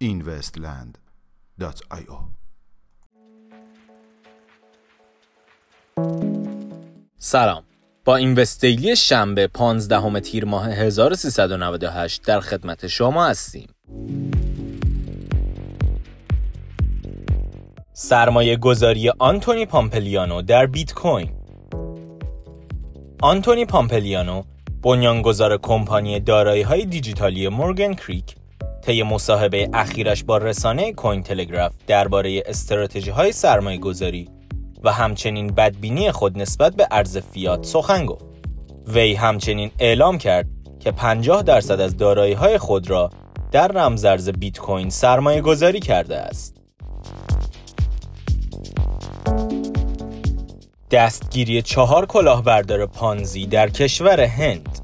investland.io سلام. با این وستیلی شنبه 15 تیر ماه 1398 در خدمت شما هستیم. سرمایه گذاری آنتونی پامپلیانو در بیت کوین آنتونی پامپلیانو بنیانگذار کمپانی دارایی های دیجیتالی مورگن کریک طی مصاحبه اخیرش با رسانه کوین تلگراف درباره استراتژی های سرمایه گذاری و همچنین بدبینی خود نسبت به ارز فیات سخن گفت. وی همچنین اعلام کرد که 50 درصد از دارایی های خود را در رمزارز بیت کوین سرمایه گذاری کرده است. دستگیری چهار کلاهبردار پانزی در کشور هند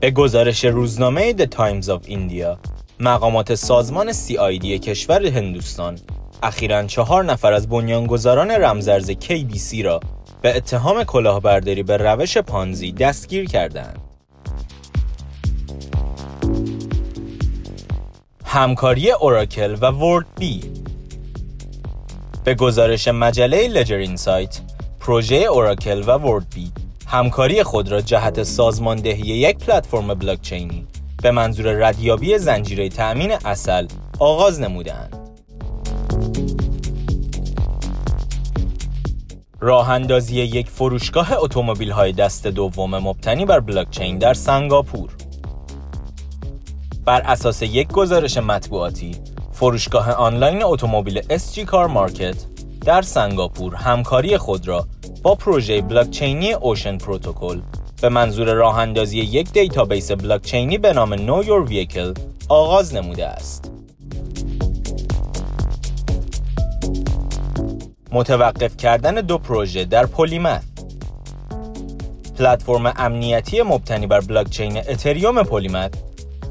به گزارش روزنامه The Times of India مقامات سازمان CID کشور هندوستان اخیرا چهار نفر از بنیانگذاران رمزرز KBC را به اتهام کلاهبرداری به روش پانزی دستگیر کردند. همکاری اوراکل و ورد بی به گزارش مجله لجر اینسایت پروژه اوراکل و ورد بی همکاری خود را جهت سازماندهی یک پلتفرم بلاکچینی به منظور ردیابی زنجیره تأمین اصل آغاز نمودند. راه اندازی یک فروشگاه اتومبیل های دست دوم مبتنی بر بلاکچین در سنگاپور بر اساس یک گزارش مطبوعاتی فروشگاه آنلاین اتومبیل SG کار مارکت در سنگاپور همکاری خود را با پروژه بلاکچینی Ocean Protocol به منظور راه اندازی یک دیتابیس بلاکچینی به نام Know Your Vehicle آغاز نموده است. متوقف کردن دو پروژه در Polymath پلتفرم امنیتی مبتنی بر بلاکچین اتریوم Polymath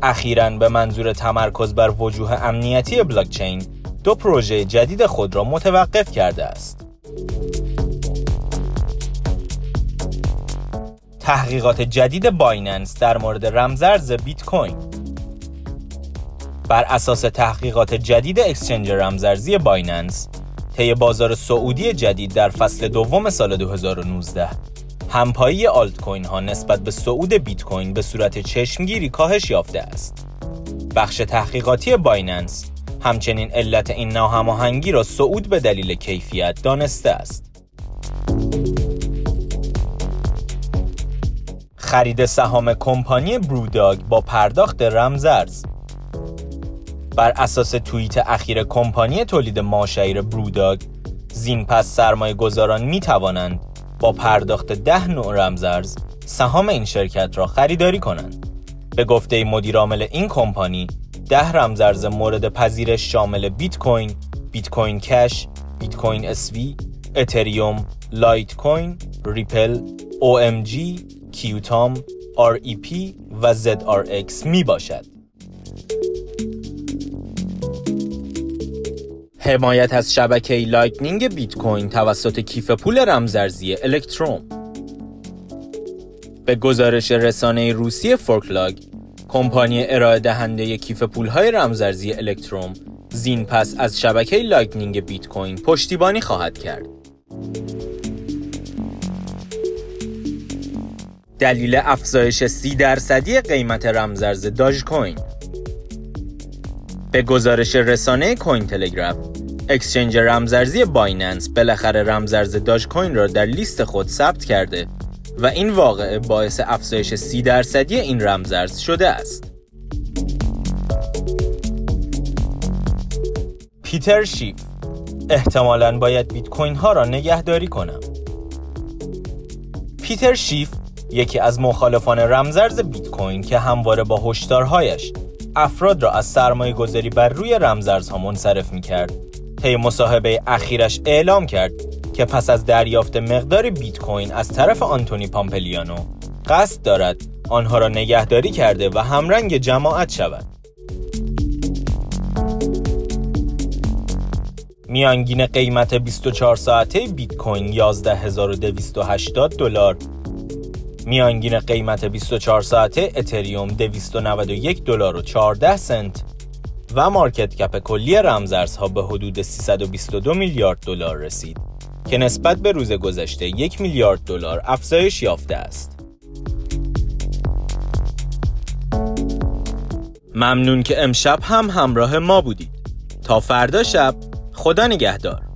اخیرا به منظور تمرکز بر وجوه امنیتی بلاکچین دو پروژه جدید خود را متوقف کرده است. تحقیقات جدید بایننس در مورد رمزارز بیت کوین بر اساس تحقیقات جدید اکسچنج رمزارزی بایننس طی بازار صعودی جدید در فصل دوم سال 2019 همپایی آلت کوین ها نسبت به صعود بیت کوین به صورت چشمگیری کاهش یافته است. بخش تحقیقاتی بایننس همچنین علت این ناهماهنگی را صعود به دلیل کیفیت دانسته است. خرید سهام کمپانی بروداگ با پرداخت رمزرز بر اساس توییت اخیر کمپانی تولید ماشعیر بروداگ زین پس سرمایه گذاران می توانند با پرداخت ده نوع رمزرز سهام این شرکت را خریداری کنند به گفته مدیر عامل این کمپانی ده رمزارز مورد پذیرش شامل بیت کوین، بیت کوین کش، بیت کوین SV، اتریوم، لایت کوین، ریپل، OMG، Qtum، REP و ZRX می باشد. حمایت از شبکه لایتنینگ بیت کوین توسط کیف پول رمزارزی الکتروم به گزارش رسانه روسی ForkLog کمپانی ارائه دهنده کیف پولهای رمزارزی الکتروم زین پس از شبکه لایتنینگ بیت کوین پشتیبانی خواهد کرد. دلیل افزایش سی درصدی قیمت رمزارز داج کوین به گزارش رسانه کوین تلگراف اکسچنج رمزارزی بایننس بالاخره رمزارز داج کوین را در لیست خود ثبت کرده و این واقعه باعث افزایش سی درصدی این رمزارز شده است. پیتر شیف احتمالا باید بیت کوین ها را نگهداری کنم. پیتر شیف یکی از مخالفان رمزرز بیت کوین که همواره با هشدارهایش افراد را از سرمایه گذاری بر روی رمزارزها منصرف می کرد طی مصاحبه اخیرش اعلام کرد که پس از دریافت مقدار بیت کوین از طرف آنتونی پامپلیانو قصد دارد آنها را نگهداری کرده و همرنگ جماعت شود. میانگین قیمت 24 ساعته بیت کوین 11280 دلار میانگین قیمت 24 ساعته اتریوم 291 دلار و 14 سنت و مارکت کپ کلی رمزارزها به حدود 322 میلیارد دلار رسید که نسبت به روز گذشته یک میلیارد دلار افزایش یافته است. ممنون که امشب هم همراه ما بودید. تا فردا شب خدا نگهدار.